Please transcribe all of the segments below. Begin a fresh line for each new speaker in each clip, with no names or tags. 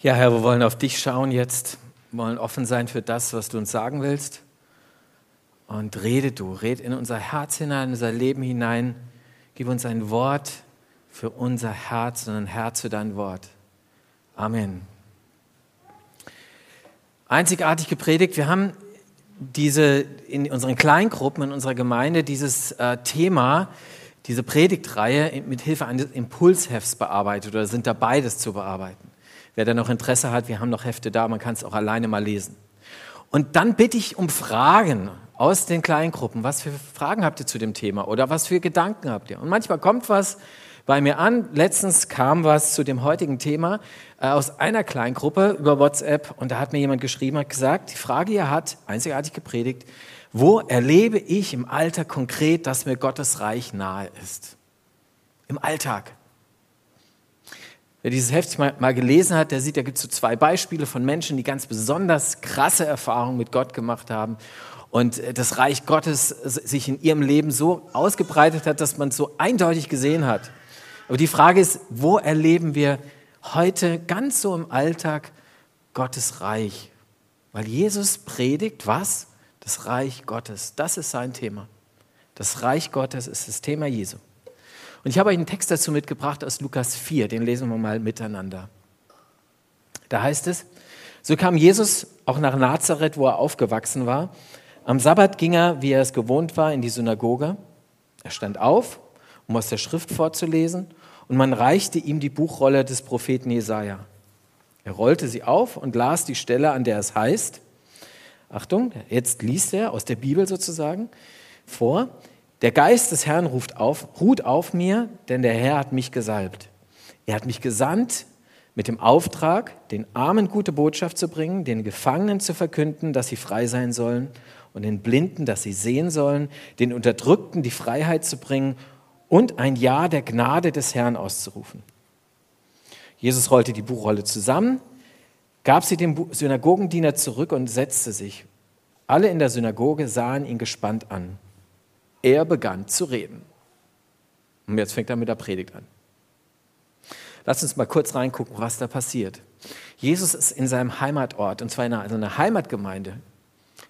Ja, Herr, wir wollen auf dich schauen jetzt, wollen offen sein für das, was du uns sagen willst. Und rede du, red in unser Herz hinein, in unser Leben hinein. Gib uns ein Wort für unser Herz und ein Herz für dein Wort. Amen. Einzigartig gepredigt. Wir haben diese in unseren Kleingruppen, in unserer Gemeinde dieses äh, Thema, diese Predigtreihe mit Hilfe eines Impulshefts bearbeitet oder sind dabei, das zu bearbeiten. Wer da noch Interesse hat, wir haben noch Hefte da, man kann es auch alleine mal lesen. Und dann bitte ich um Fragen aus den Kleingruppen. Was für Fragen habt ihr zu dem Thema oder was für Gedanken habt ihr? Und manchmal kommt was bei mir an. Letztens kam was zu dem heutigen Thema äh, aus einer Kleingruppe über WhatsApp und da hat mir jemand geschrieben, hat gesagt, die Frage, die hat, einzigartig gepredigt, wo erlebe ich im Alltag konkret, dass mir Gottes Reich nahe ist? Im Alltag. Wer dieses Heft mal, mal gelesen hat, der sieht, da gibt es so zwei Beispiele von Menschen, die ganz besonders krasse Erfahrungen mit Gott gemacht haben und äh, das Reich Gottes sich in ihrem Leben so ausgebreitet hat, dass man es so eindeutig gesehen hat. Aber die Frage ist, wo erleben wir heute ganz so im Alltag Gottes Reich? Weil Jesus predigt was? Das Reich Gottes. Das ist sein Thema. Das Reich Gottes ist das Thema Jesu. Und ich habe euch einen Text dazu mitgebracht aus Lukas 4, den lesen wir mal miteinander. Da heißt es, so kam Jesus auch nach Nazareth, wo er aufgewachsen war. Am Sabbat ging er, wie er es gewohnt war, in die Synagoge. Er stand auf, um aus der Schrift vorzulesen, und man reichte ihm die Buchrolle des Propheten Jesaja. Er rollte sie auf und las die Stelle, an der es heißt, Achtung, jetzt liest er aus der Bibel sozusagen vor, der Geist des Herrn ruft auf, ruht auf mir, denn der Herr hat mich gesalbt. Er hat mich gesandt mit dem Auftrag, den Armen gute Botschaft zu bringen, den Gefangenen zu verkünden, dass sie frei sein sollen und den Blinden, dass sie sehen sollen, den Unterdrückten die Freiheit zu bringen und ein Ja der Gnade des Herrn auszurufen. Jesus rollte die Buchrolle zusammen, gab sie dem Synagogendiener zurück und setzte sich. Alle in der Synagoge sahen ihn gespannt an. Er begann zu reden. Und jetzt fängt er mit der Predigt an. Lass uns mal kurz reingucken, was da passiert. Jesus ist in seinem Heimatort, und zwar in einer Heimatgemeinde.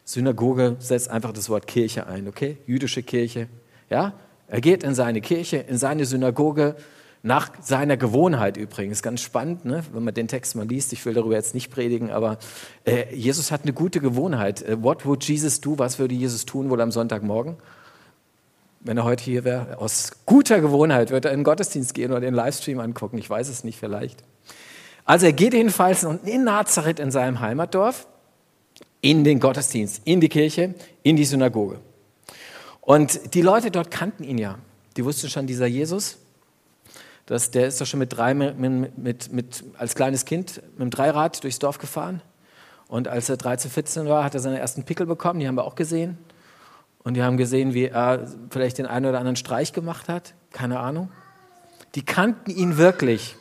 Synagoge setzt einfach das Wort Kirche ein, okay? Jüdische Kirche. Ja? Er geht in seine Kirche, in seine Synagoge, nach seiner Gewohnheit übrigens. Ganz spannend, ne? wenn man den Text mal liest. Ich will darüber jetzt nicht predigen, aber äh, Jesus hat eine gute Gewohnheit. Äh, what would Jesus do? Was würde Jesus tun wohl am Sonntagmorgen? Wenn er heute hier wäre, aus guter Gewohnheit würde er in den Gottesdienst gehen oder den Livestream angucken. Ich weiß es nicht, vielleicht. Also er geht jedenfalls in Nazareth in seinem Heimatdorf in den Gottesdienst, in die Kirche, in die Synagoge. Und die Leute dort kannten ihn ja. Die wussten schon, dieser Jesus, das, der ist doch schon mit drei, mit, mit, mit, als kleines Kind mit dem Dreirad durchs Dorf gefahren. Und als er 13, 14 war, hat er seine ersten Pickel bekommen, die haben wir auch gesehen. Und die haben gesehen, wie er vielleicht den einen oder anderen Streich gemacht hat, keine Ahnung. Die kannten ihn wirklich.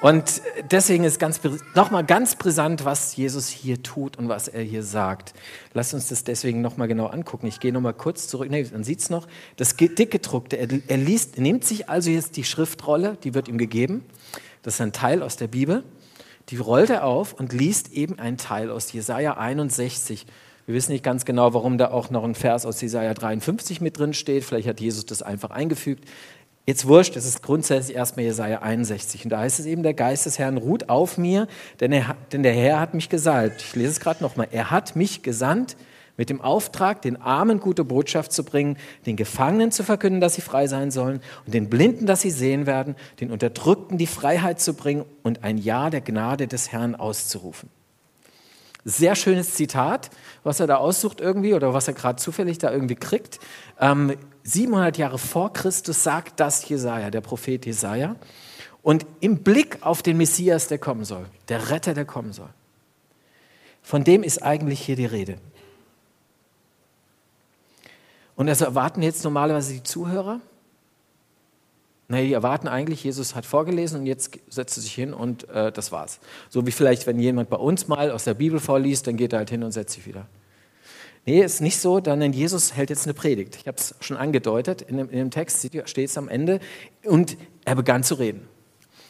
Und deswegen ist ganz, nochmal ganz brisant, was Jesus hier tut und was er hier sagt. Lass uns das deswegen nochmal genau angucken. Ich gehe nochmal kurz zurück. Nee, man sieht es noch. Das dickgedruckte. Er, er liest, nimmt sich also jetzt die Schriftrolle, die wird ihm gegeben. Das ist ein Teil aus der Bibel. Die rollt er auf und liest eben einen Teil aus Jesaja 61. Wir wissen nicht ganz genau, warum da auch noch ein Vers aus Jesaja 53 mit drin steht. Vielleicht hat Jesus das einfach eingefügt. Jetzt wurscht, es ist grundsätzlich erstmal Jesaja 61. Und da heißt es eben, der Geist des Herrn ruht auf mir, denn, er, denn der Herr hat mich gesalbt. Ich lese es gerade nochmal. Er hat mich gesandt mit dem Auftrag, den Armen gute Botschaft zu bringen, den Gefangenen zu verkünden, dass sie frei sein sollen und den Blinden, dass sie sehen werden, den Unterdrückten die Freiheit zu bringen und ein Ja der Gnade des Herrn auszurufen. Sehr schönes Zitat, was er da aussucht irgendwie oder was er gerade zufällig da irgendwie kriegt. Ähm, 700 Jahre vor Christus sagt das Jesaja, der Prophet Jesaja. Und im Blick auf den Messias, der kommen soll, der Retter, der kommen soll, von dem ist eigentlich hier die Rede. Und also erwarten jetzt normalerweise die Zuhörer? Nee, die erwarten eigentlich, Jesus hat vorgelesen und jetzt setzt er sich hin und äh, das war's. So wie vielleicht, wenn jemand bei uns mal aus der Bibel vorliest, dann geht er halt hin und setzt sich wieder. Nee, ist nicht so, denn Jesus hält jetzt eine Predigt. Ich habe es schon angedeutet, in dem, in dem Text steht es am Ende und er begann zu reden.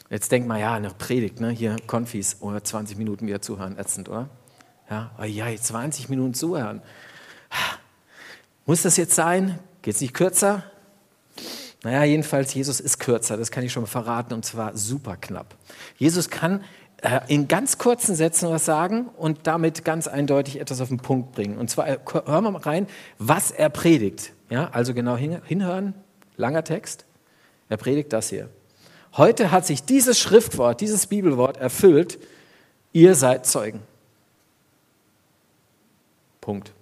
Jetzt denkt man, ja, eine Predigt, ne? hier Konfis, oder 20 Minuten wieder zuhören, ätzend, oder? Ja, oh ja, 20 Minuten zuhören. Muss das jetzt sein? Geht es nicht kürzer? Naja, jedenfalls, Jesus ist kürzer, das kann ich schon mal verraten, und zwar super knapp. Jesus kann äh, in ganz kurzen Sätzen was sagen und damit ganz eindeutig etwas auf den Punkt bringen. Und zwar, äh, hören wir mal rein, was er predigt. Ja, also genau hin, hinhören, langer Text. Er predigt das hier. Heute hat sich dieses Schriftwort, dieses Bibelwort erfüllt, ihr seid Zeugen. Punkt.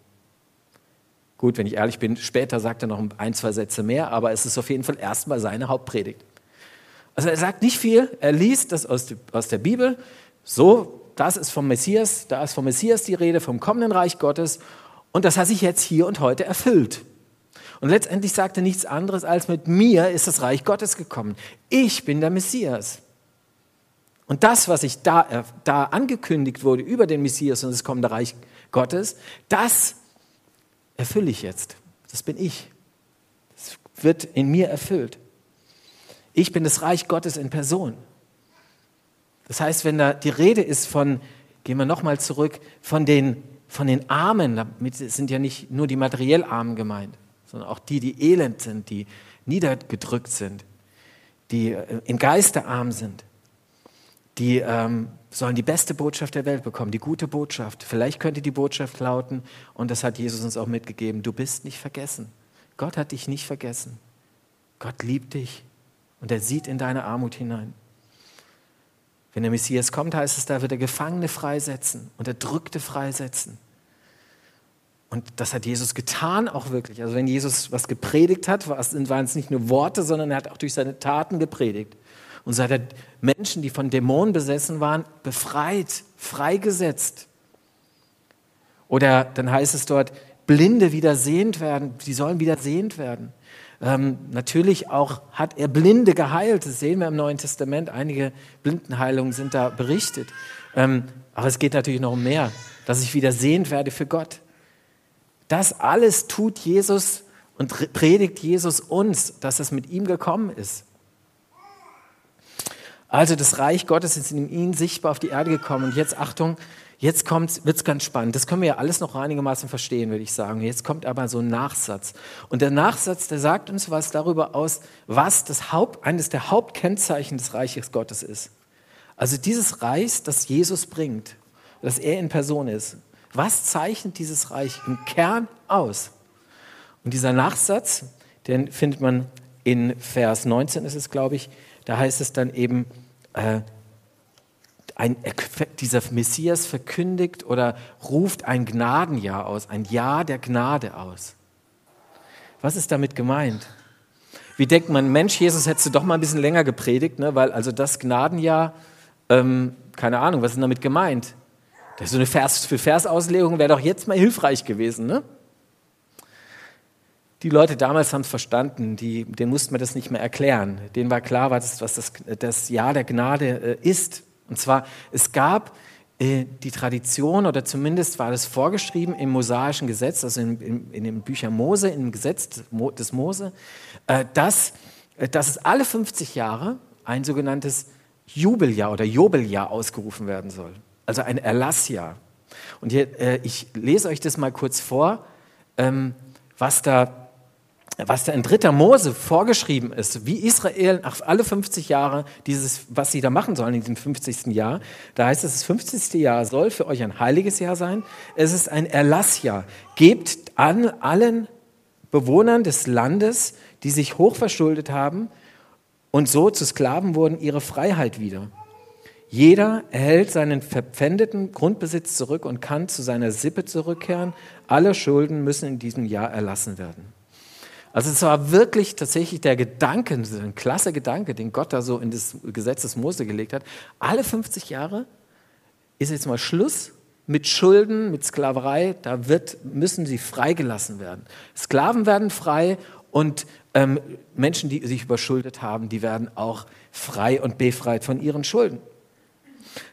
Gut, wenn ich ehrlich bin, später sagt er noch ein, zwei Sätze mehr, aber es ist auf jeden Fall erstmal seine Hauptpredigt. Also er sagt nicht viel, er liest das aus, aus der Bibel, so, das ist vom Messias, da ist vom Messias die Rede, vom kommenden Reich Gottes und das hat sich jetzt hier und heute erfüllt. Und letztendlich sagt er nichts anderes als mit mir ist das Reich Gottes gekommen. Ich bin der Messias. Und das, was ich da, äh, da angekündigt wurde über den Messias und das kommende Reich Gottes, das erfülle ich jetzt. Das bin ich. Das wird in mir erfüllt. Ich bin das Reich Gottes in Person. Das heißt, wenn da die Rede ist von, gehen wir nochmal zurück, von den, von den Armen, damit sind ja nicht nur die materiell Armen gemeint, sondern auch die, die elend sind, die niedergedrückt sind, die äh, im Geiste arm sind, die ähm, sollen die beste Botschaft der Welt bekommen, die gute Botschaft. Vielleicht könnte die Botschaft lauten, und das hat Jesus uns auch mitgegeben, du bist nicht vergessen. Gott hat dich nicht vergessen. Gott liebt dich und er sieht in deine Armut hinein. Wenn der Messias kommt, heißt es, da wird er Gefangene freisetzen, Unterdrückte freisetzen. Und das hat Jesus getan auch wirklich. Also wenn Jesus was gepredigt hat, waren es nicht nur Worte, sondern er hat auch durch seine Taten gepredigt. Und so hat er Menschen, die von Dämonen besessen waren, befreit, freigesetzt. Oder dann heißt es dort, Blinde wieder sehend werden, sie sollen wieder sehend werden. Ähm, natürlich auch hat er Blinde geheilt, das sehen wir im Neuen Testament, einige Blindenheilungen sind da berichtet. Ähm, aber es geht natürlich noch um mehr, dass ich wieder sehend werde für Gott. Das alles tut Jesus und predigt Jesus uns, dass es mit ihm gekommen ist. Also das Reich Gottes ist in ihm sichtbar auf die Erde gekommen. Und jetzt Achtung, jetzt wird es ganz spannend. Das können wir ja alles noch einigermaßen verstehen, würde ich sagen. Jetzt kommt aber so ein Nachsatz. Und der Nachsatz, der sagt uns was darüber aus, was das Haupt, eines der Hauptkennzeichen des Reiches Gottes ist. Also dieses Reich, das Jesus bringt, dass er in Person ist. Was zeichnet dieses Reich im Kern aus? Und dieser Nachsatz, den findet man in Vers 19, ist es, glaube ich, da heißt es dann eben, äh, ein, dieser Messias verkündigt oder ruft ein Gnadenjahr aus, ein Jahr der Gnade aus. Was ist damit gemeint? Wie denkt man, Mensch, Jesus hättest du doch mal ein bisschen länger gepredigt, ne? weil also das Gnadenjahr, ähm, keine Ahnung, was ist damit gemeint? Das ist so eine Vers für Versauslegung wäre doch jetzt mal hilfreich gewesen, ne? Die Leute damals haben es verstanden, die, denen mussten wir das nicht mehr erklären. Denen war klar, was, was das, das Jahr der Gnade äh, ist. Und zwar, es gab äh, die Tradition, oder zumindest war das vorgeschrieben im mosaischen Gesetz, also in, in, in den Büchern Mose, im Gesetz des Mose, äh, dass, äh, dass es alle 50 Jahre ein sogenanntes Jubeljahr oder Jubeljahr ausgerufen werden soll. Also ein Erlassjahr. Und hier, äh, ich lese euch das mal kurz vor, ähm, was da was da in dritter Mose vorgeschrieben ist, wie Israel nach alle 50 Jahre dieses, was sie da machen sollen in diesem 50. Jahr, da heißt es, das 50. Jahr soll für euch ein heiliges Jahr sein. Es ist ein Erlassjahr. Gebt an allen Bewohnern des Landes, die sich hochverschuldet haben und so zu Sklaven wurden, ihre Freiheit wieder. Jeder erhält seinen verpfändeten Grundbesitz zurück und kann zu seiner Sippe zurückkehren. Alle Schulden müssen in diesem Jahr erlassen werden. Also es war wirklich tatsächlich der Gedanke, ein klasse Gedanke, den Gott da so in das Gesetz des Mose gelegt hat. Alle 50 Jahre ist jetzt mal Schluss mit Schulden, mit Sklaverei. Da wird, müssen sie freigelassen werden. Sklaven werden frei und ähm, Menschen, die sich überschuldet haben, die werden auch frei und befreit von ihren Schulden.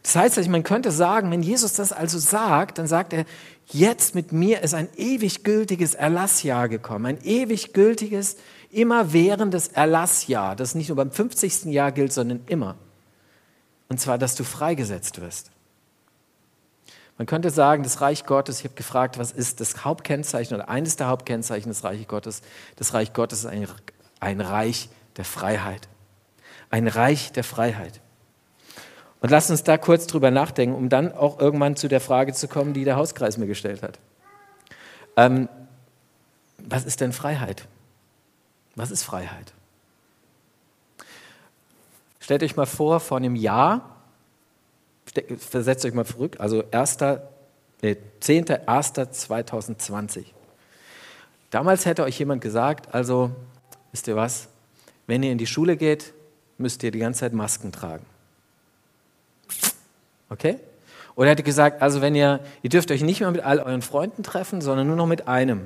Das heißt, also, man könnte sagen, wenn Jesus das also sagt, dann sagt er, jetzt mit mir ist ein ewig gültiges Erlassjahr gekommen, ein ewig gültiges, immerwährendes Erlassjahr, das nicht nur beim 50. Jahr gilt, sondern immer. Und zwar, dass du freigesetzt wirst. Man könnte sagen, das Reich Gottes, ich habe gefragt, was ist das Hauptkennzeichen oder eines der Hauptkennzeichen des Reiches Gottes? Das Reich Gottes ist ein, ein Reich der Freiheit. Ein Reich der Freiheit. Und lass uns da kurz drüber nachdenken, um dann auch irgendwann zu der Frage zu kommen, die der Hauskreis mir gestellt hat. Ähm, was ist denn Freiheit? Was ist Freiheit? Stellt euch mal vor, vor einem Jahr, versetzt euch mal zurück, also 1., nee, 10.01.2020. Damals hätte euch jemand gesagt, also wisst ihr was, wenn ihr in die Schule geht, müsst ihr die ganze Zeit Masken tragen. Okay? Oder er hätte gesagt, also wenn ihr, ihr dürft euch nicht mehr mit all euren Freunden treffen, sondern nur noch mit einem.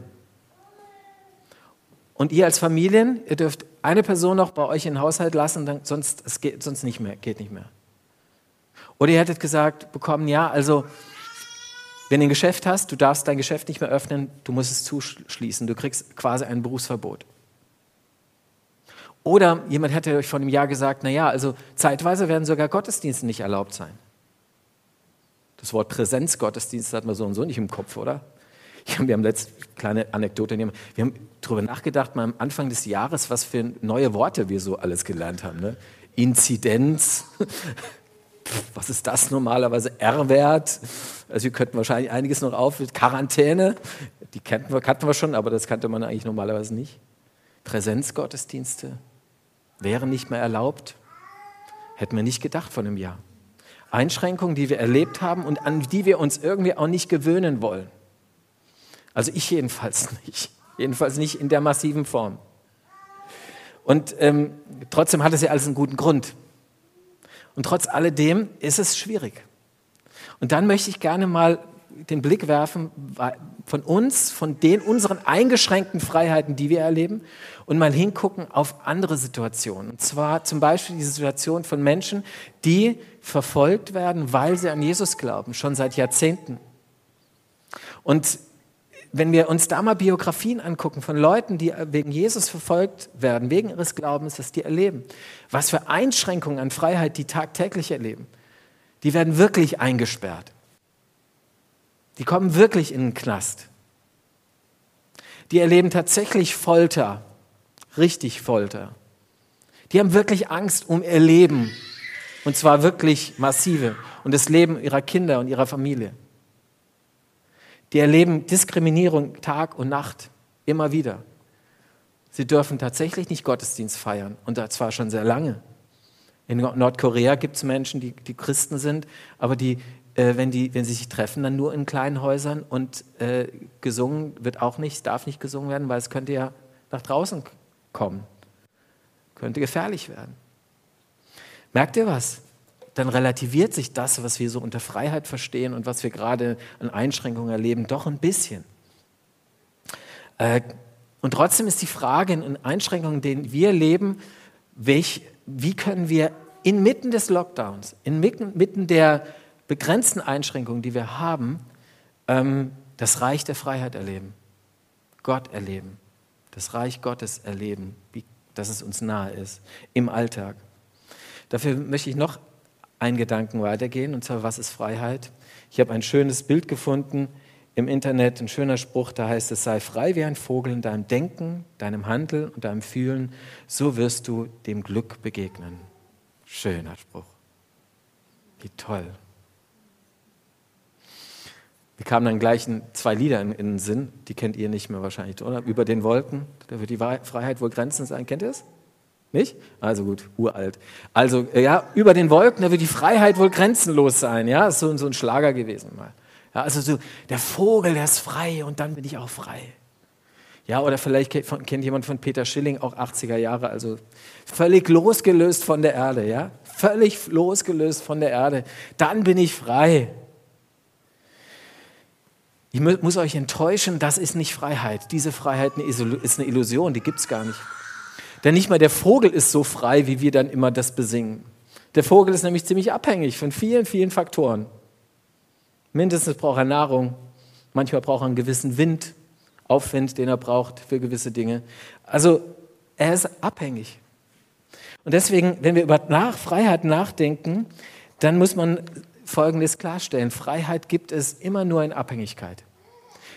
Und ihr als Familien, ihr dürft eine Person noch bei euch in den Haushalt lassen, dann, sonst, es geht sonst nicht mehr, geht nicht mehr. Oder ihr hättet gesagt bekommen, ja, also wenn du ein Geschäft hast, du darfst dein Geschäft nicht mehr öffnen, du musst es zuschließen, du kriegst quasi ein Berufsverbot. Oder jemand hätte euch vor einem Jahr gesagt, naja, also zeitweise werden sogar Gottesdienste nicht erlaubt sein. Das Wort Präsenzgottesdienst hat man so und so nicht im Kopf, oder? wir haben letzte kleine Anekdote. Wir haben darüber nachgedacht, mal am Anfang des Jahres, was für neue Worte wir so alles gelernt haben. Ne? Inzidenz, was ist das normalerweise? R-Wert, also wir könnten wahrscheinlich einiges noch auf. Quarantäne, die kannten wir, kannten wir schon, aber das kannte man eigentlich normalerweise nicht. Präsenzgottesdienste wären nicht mehr erlaubt. Hätten wir nicht gedacht von einem Jahr. Einschränkungen, die wir erlebt haben und an die wir uns irgendwie auch nicht gewöhnen wollen. Also ich jedenfalls nicht. Jedenfalls nicht in der massiven Form. Und ähm, trotzdem hat es ja alles einen guten Grund. Und trotz alledem ist es schwierig. Und dann möchte ich gerne mal den Blick werfen von uns, von den unseren eingeschränkten Freiheiten, die wir erleben, und mal hingucken auf andere Situationen. Und zwar zum Beispiel die Situation von Menschen, die verfolgt werden, weil sie an Jesus glauben, schon seit Jahrzehnten. Und wenn wir uns da mal Biografien angucken von Leuten, die wegen Jesus verfolgt werden, wegen ihres Glaubens, was die erleben, was für Einschränkungen an Freiheit die tagtäglich erleben, die werden wirklich eingesperrt. Die kommen wirklich in den Knast. Die erleben tatsächlich Folter, richtig Folter. Die haben wirklich Angst um ihr Leben und zwar wirklich massive und das Leben ihrer Kinder und ihrer Familie. Die erleben Diskriminierung Tag und Nacht, immer wieder. Sie dürfen tatsächlich nicht Gottesdienst feiern und zwar schon sehr lange. In Nordkorea gibt es Menschen, die, die, Christen sind, aber die, äh, wenn, die, wenn sie sich treffen, dann nur in kleinen Häusern und äh, gesungen wird auch nicht, darf nicht gesungen werden, weil es könnte ja nach draußen kommen. Könnte gefährlich werden. Merkt ihr was? dann relativiert sich das, was wir so unter Freiheit verstehen und was wir gerade an Einschränkungen erleben, doch ein bisschen. Äh, und trotzdem ist die Frage in Einschränkungen, in denen wir leben, welch, wie können wir inmitten des Lockdowns, inmitten der begrenzten Einschränkungen, die wir haben, ähm, das Reich der Freiheit erleben, Gott erleben, das Reich Gottes erleben, wie, dass es uns nahe ist im Alltag. Dafür möchte ich noch einen Gedanken weitergehen, und zwar, was ist Freiheit? Ich habe ein schönes Bild gefunden im Internet, ein schöner Spruch, da heißt es, sei frei wie ein Vogel in deinem Denken, deinem Handeln und deinem Fühlen, so wirst du dem Glück begegnen. Schöner Spruch. Wie toll. Wir kamen dann gleich zwei Lieder in, in den Sinn, die kennt ihr nicht mehr wahrscheinlich, oder? Über den Wolken, da wird die Freiheit wohl Grenzen sein. Kennt ihr es? Nicht? Also gut, uralt. Also, äh, ja, über den Wolken, da wird die Freiheit wohl grenzenlos sein. Ja, ist so, so ein Schlager gewesen mal. Ja, also so, der Vogel, der ist frei und dann bin ich auch frei. Ja, oder vielleicht kennt jemand von Peter Schilling, auch 80er Jahre, also völlig losgelöst von der Erde, ja? Völlig losgelöst von der Erde. Dann bin ich frei. Ich muss euch enttäuschen, das ist nicht Freiheit. Diese Freiheit ist eine Illusion, die gibt es gar nicht. Denn nicht mal der Vogel ist so frei, wie wir dann immer das besingen. Der Vogel ist nämlich ziemlich abhängig von vielen, vielen Faktoren. Mindestens braucht er Nahrung, manchmal braucht er einen gewissen Wind, Aufwind, den er braucht für gewisse Dinge. Also er ist abhängig. Und deswegen, wenn wir über nach Freiheit nachdenken, dann muss man Folgendes klarstellen. Freiheit gibt es immer nur in Abhängigkeit.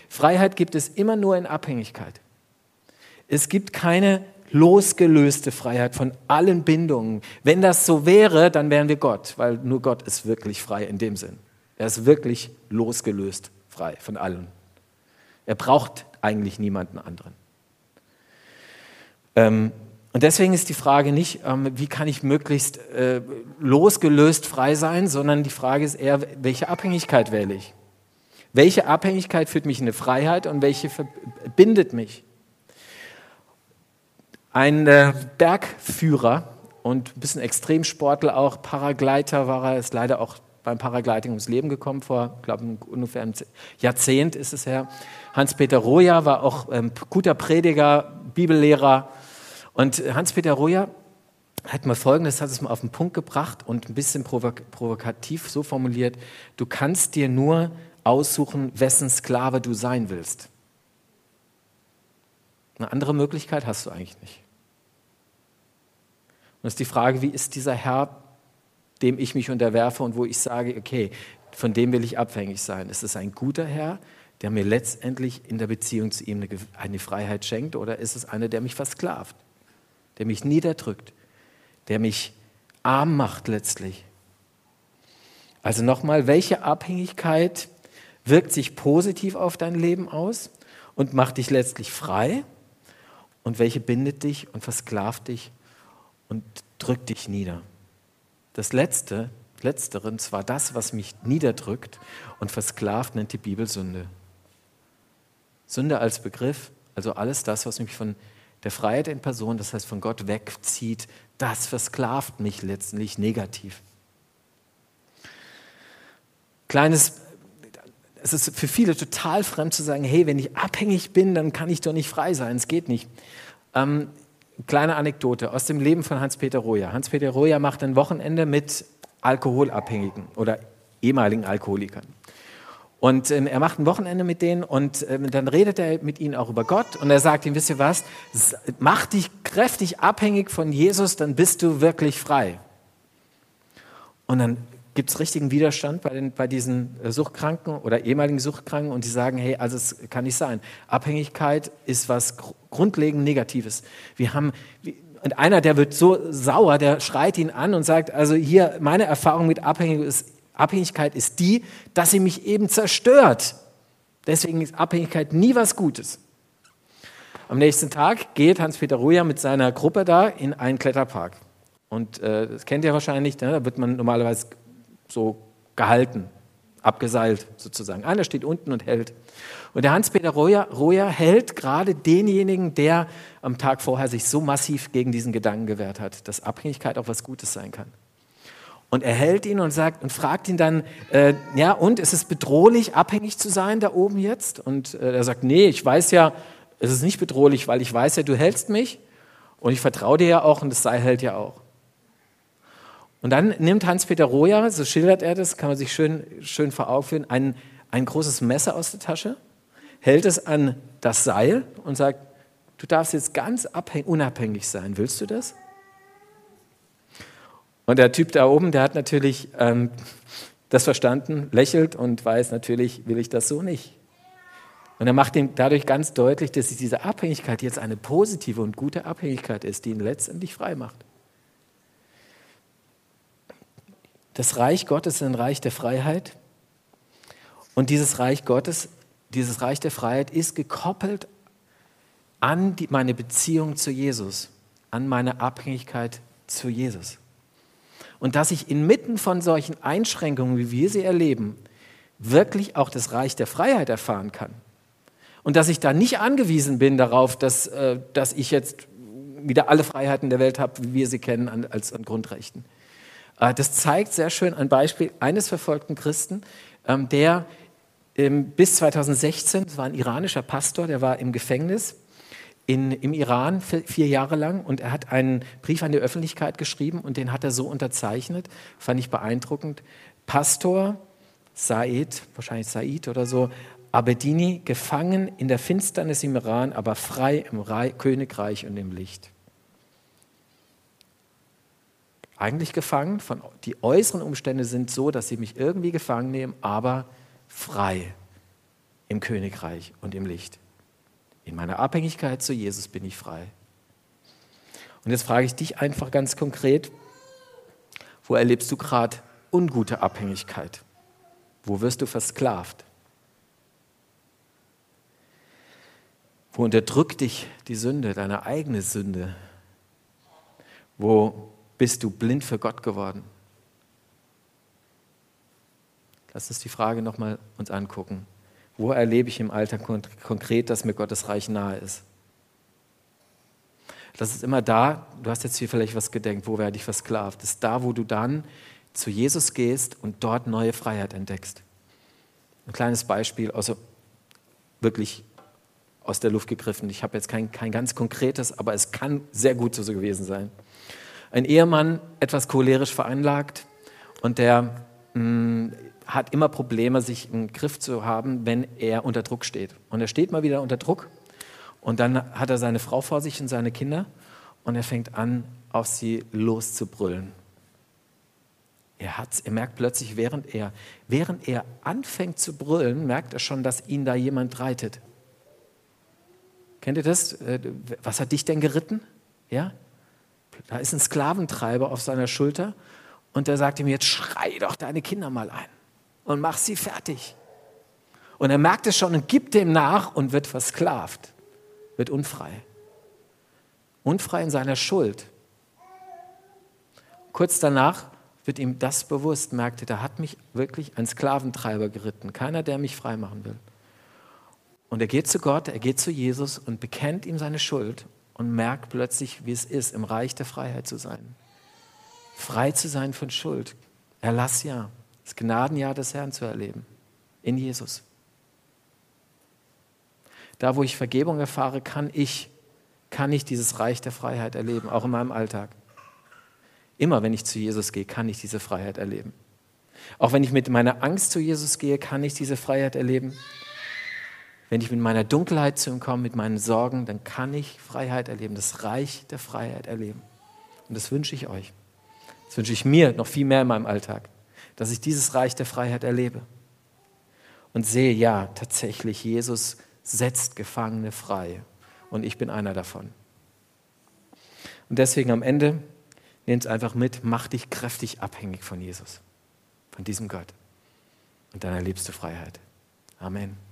Freiheit gibt es immer nur in Abhängigkeit. Es gibt keine losgelöste Freiheit von allen Bindungen. Wenn das so wäre, dann wären wir Gott, weil nur Gott ist wirklich frei in dem Sinn. Er ist wirklich losgelöst frei von allen. Er braucht eigentlich niemanden anderen. Ähm, und deswegen ist die Frage nicht, ähm, wie kann ich möglichst äh, losgelöst frei sein, sondern die Frage ist eher, welche Abhängigkeit wähle ich? Welche Abhängigkeit führt mich in eine Freiheit und welche verbindet mich? Ein äh, Bergführer und ein bisschen Extremsportler auch, Paragleiter war er, ist leider auch beim Paragliding ums Leben gekommen, vor, glaube ungefähr einem Jahrzehnt ist es her. Hans-Peter Roja war auch ähm, guter Prediger, Bibellehrer, und Hans-Peter Roja hat mal Folgendes, hat es mal auf den Punkt gebracht und ein bisschen provok provokativ so formuliert, du kannst dir nur aussuchen, wessen Sklave du sein willst. Eine andere Möglichkeit hast du eigentlich nicht. Und es ist die Frage, wie ist dieser Herr, dem ich mich unterwerfe und wo ich sage, okay, von dem will ich abhängig sein. Ist es ein guter Herr, der mir letztendlich in der Beziehung zu ihm eine, Freiheit schenkt, oder ist es einer, der mich versklavt? der mich niederdrückt, der mich arm macht letztlich. Also nochmal, welche Abhängigkeit wirkt sich positiv auf dein Leben aus und macht dich letztlich frei und welche bindet dich und versklavt dich und drückt dich nieder. Das Letzte, Letzteren, zwar das, was mich niederdrückt und versklavt, nennt die Bibel Sünde. Sünde als Begriff, also alles das, was mich von der Freiheit in Person, das heißt von Gott wegzieht, das versklavt mich letztlich negativ. Kleines, es ist für viele total fremd zu sagen, hey, wenn ich abhängig bin, dann kann ich doch nicht frei sein, es geht nicht. Ähm, kleine Anekdote aus dem Leben von Hans-Peter Roja. Hans-Peter Roja macht ein Wochenende mit Alkoholabhängigen oder ehemaligen Alkoholikern. Und ähm, er macht ein Wochenende mit denen und ähm, dann redet er mit ihnen auch über Gott und er sagt ihnen, wisst ihr was, mach dich kräftig abhängig von Jesus, dann bist du wirklich frei. Und dann gibt es richtigen Widerstand bei, den, bei diesen äh, Suchtkranken oder ehemaligen Suchtkranken und die sagen, hey, also es kann nicht sein. Abhängigkeit ist was grundlegend Negatives. Wir haben, und einer, der wird so sauer, der schreit ihn an und sagt, also hier, meine Erfahrung mit Abhängigkeit ist Abhängigkeit ist die, dass sie mich eben zerstört. Deswegen ist Abhängigkeit nie was Gutes. Am nächsten Tag geht Hans-Peter Ruja mit seiner Gruppe da in einen Kletterpark. Und äh, das kennt ihr wahrscheinlich, ne? da wird man normalerweise so gehalten, abgeseilt sozusagen. Einer steht unten und hält. Und der Hans-Peter Roja hält gerade denjenigen, der am Tag vorher sich so massiv gegen diesen Gedanken gewehrt hat, dass Abhängigkeit auch was Gutes sein kann. Und er hält ihn und sagt und fragt ihn dann, äh, ja, und ist es bedrohlich, abhängig zu sein da oben jetzt? Und äh, er sagt, nee, ich weiß ja, es ist nicht bedrohlich, weil ich weiß ja, du hältst mich und ich vertraue dir ja auch und das Seil hält ja auch. Und dann nimmt Hans-Peter Roja, so schildert er das, kann man sich schön, schön vor Augen führen, ein, ein großes Messer aus der Tasche, hält es an das Seil und sagt, du darfst jetzt ganz unabhängig sein, willst du das? Und der Typ da oben, der hat natürlich ähm, das verstanden, lächelt und weiß natürlich, will ich das so nicht. Und er macht ihm dadurch ganz deutlich, dass diese Abhängigkeit jetzt eine positive und gute Abhängigkeit ist, die ihn letztendlich frei macht. Das Reich Gottes ist ein Reich der Freiheit. Und dieses Reich Gottes, dieses Reich der Freiheit ist gekoppelt an die, meine Beziehung zu Jesus, an meine Abhängigkeit zu Jesus. Und dass ich inmitten von solchen Einschränkungen, wie wir sie erleben, wirklich auch das Reich der Freiheit erfahren kann. Und dass ich da nicht angewiesen bin darauf, dass, äh, dass ich jetzt wieder alle Freiheiten der Welt habe, wie wir sie kennen, als an Grundrechten. Äh, das zeigt sehr schön ein Beispiel eines verfolgten Christen, ähm, der bis 2016, das war ein iranischer Pastor, der war im Gefängnis in, im Iran vier Jahre lang und er hat einen Brief an die Öffentlichkeit geschrieben und den hat er so unterzeichnet, fand ich beeindruckend. Pastor Said, wahrscheinlich Said oder so, Abedini, gefangen in der Finsternis im Iran, aber frei im Re Königreich und im Licht. Eigentlich gefangen, von, die äußeren Umstände sind so, dass sie mich irgendwie gefangen nehmen, aber frei im Königreich und im Licht. In meiner Abhängigkeit zu Jesus bin ich frei. Und jetzt frage ich dich einfach ganz konkret, wo erlebst du gerade ungute Abhängigkeit? Wo wirst du versklavt? Wo unterdrückt dich die Sünde, deine eigene Sünde? Wo bist du blind für Gott geworden? Lass uns die Frage nochmal uns angucken. Wo erlebe ich im Alltag konkret, dass mir Gottes Reich nahe ist? Das ist immer da, du hast jetzt hier vielleicht was gedenkt, wo werde ich versklavt? Das ist da, wo du dann zu Jesus gehst und dort neue Freiheit entdeckst. Ein kleines Beispiel, also wirklich aus der Luft gegriffen. Ich habe jetzt kein, kein ganz konkretes, aber es kann sehr gut so gewesen sein. Ein Ehemann, etwas cholerisch veranlagt und der mh, mm, hat immer Probleme, sich im Griff zu haben, wenn er unter Druck steht. Und er steht mal wieder unter Druck und dann hat er seine Frau vor sich und seine Kinder und er fängt an, auf sie loszubrüllen. Er, hat's, er merkt plötzlich, während er, während er anfängt zu brüllen, merkt er schon, dass ihn da jemand reitet. Kennt ihr das? Äh, was hat dich denn geritten? Ja? Da ist ein Sklaventreiber auf seiner Schulter und der sagt ihm, jetzt schrei doch deine Kinder mal ein und mach sie fertig. Und er merkt es schon und gibt dem nach und wird versklavt, wird unfrei. Unfrei in seiner Schuld. Kurz danach wird ihm das bewusst, merkte, da hat mich wirklich ein Sklaventreiber geritten, keiner, der mich frei machen will. Und er geht zu Gott, er geht zu Jesus und bekennt ihm seine Schuld und merkt plötzlich, wie es ist, im Reich der Freiheit zu sein. Frei zu sein von Schuld. Erlass ja, das Gnadenjahr des Herrn zu erleben. In Jesus. Da, wo ich Vergebung erfahre, kann ich, kann ich dieses Reich der Freiheit erleben, auch in meinem Alltag. Immer wenn ich zu Jesus gehe, kann ich diese Freiheit erleben. Auch wenn ich mit meiner Angst zu Jesus gehe, kann ich diese Freiheit erleben. Wenn ich mit meiner Dunkelheit zu ihm komme, mit meinen Sorgen, dann kann ich Freiheit erleben, das Reich der Freiheit erleben. Und das wünsche ich euch. Das wünsche ich mir noch viel mehr in meinem Alltag, dass ich dieses Reich der Freiheit erlebe. Und sehe, ja, tatsächlich, Jesus setzt Gefangene frei. Und ich bin einer davon. Und deswegen am Ende, nehmt es einfach mit, mach dich kräftig abhängig von Jesus, von diesem Gott. Und dann erlebst du Freiheit. Amen.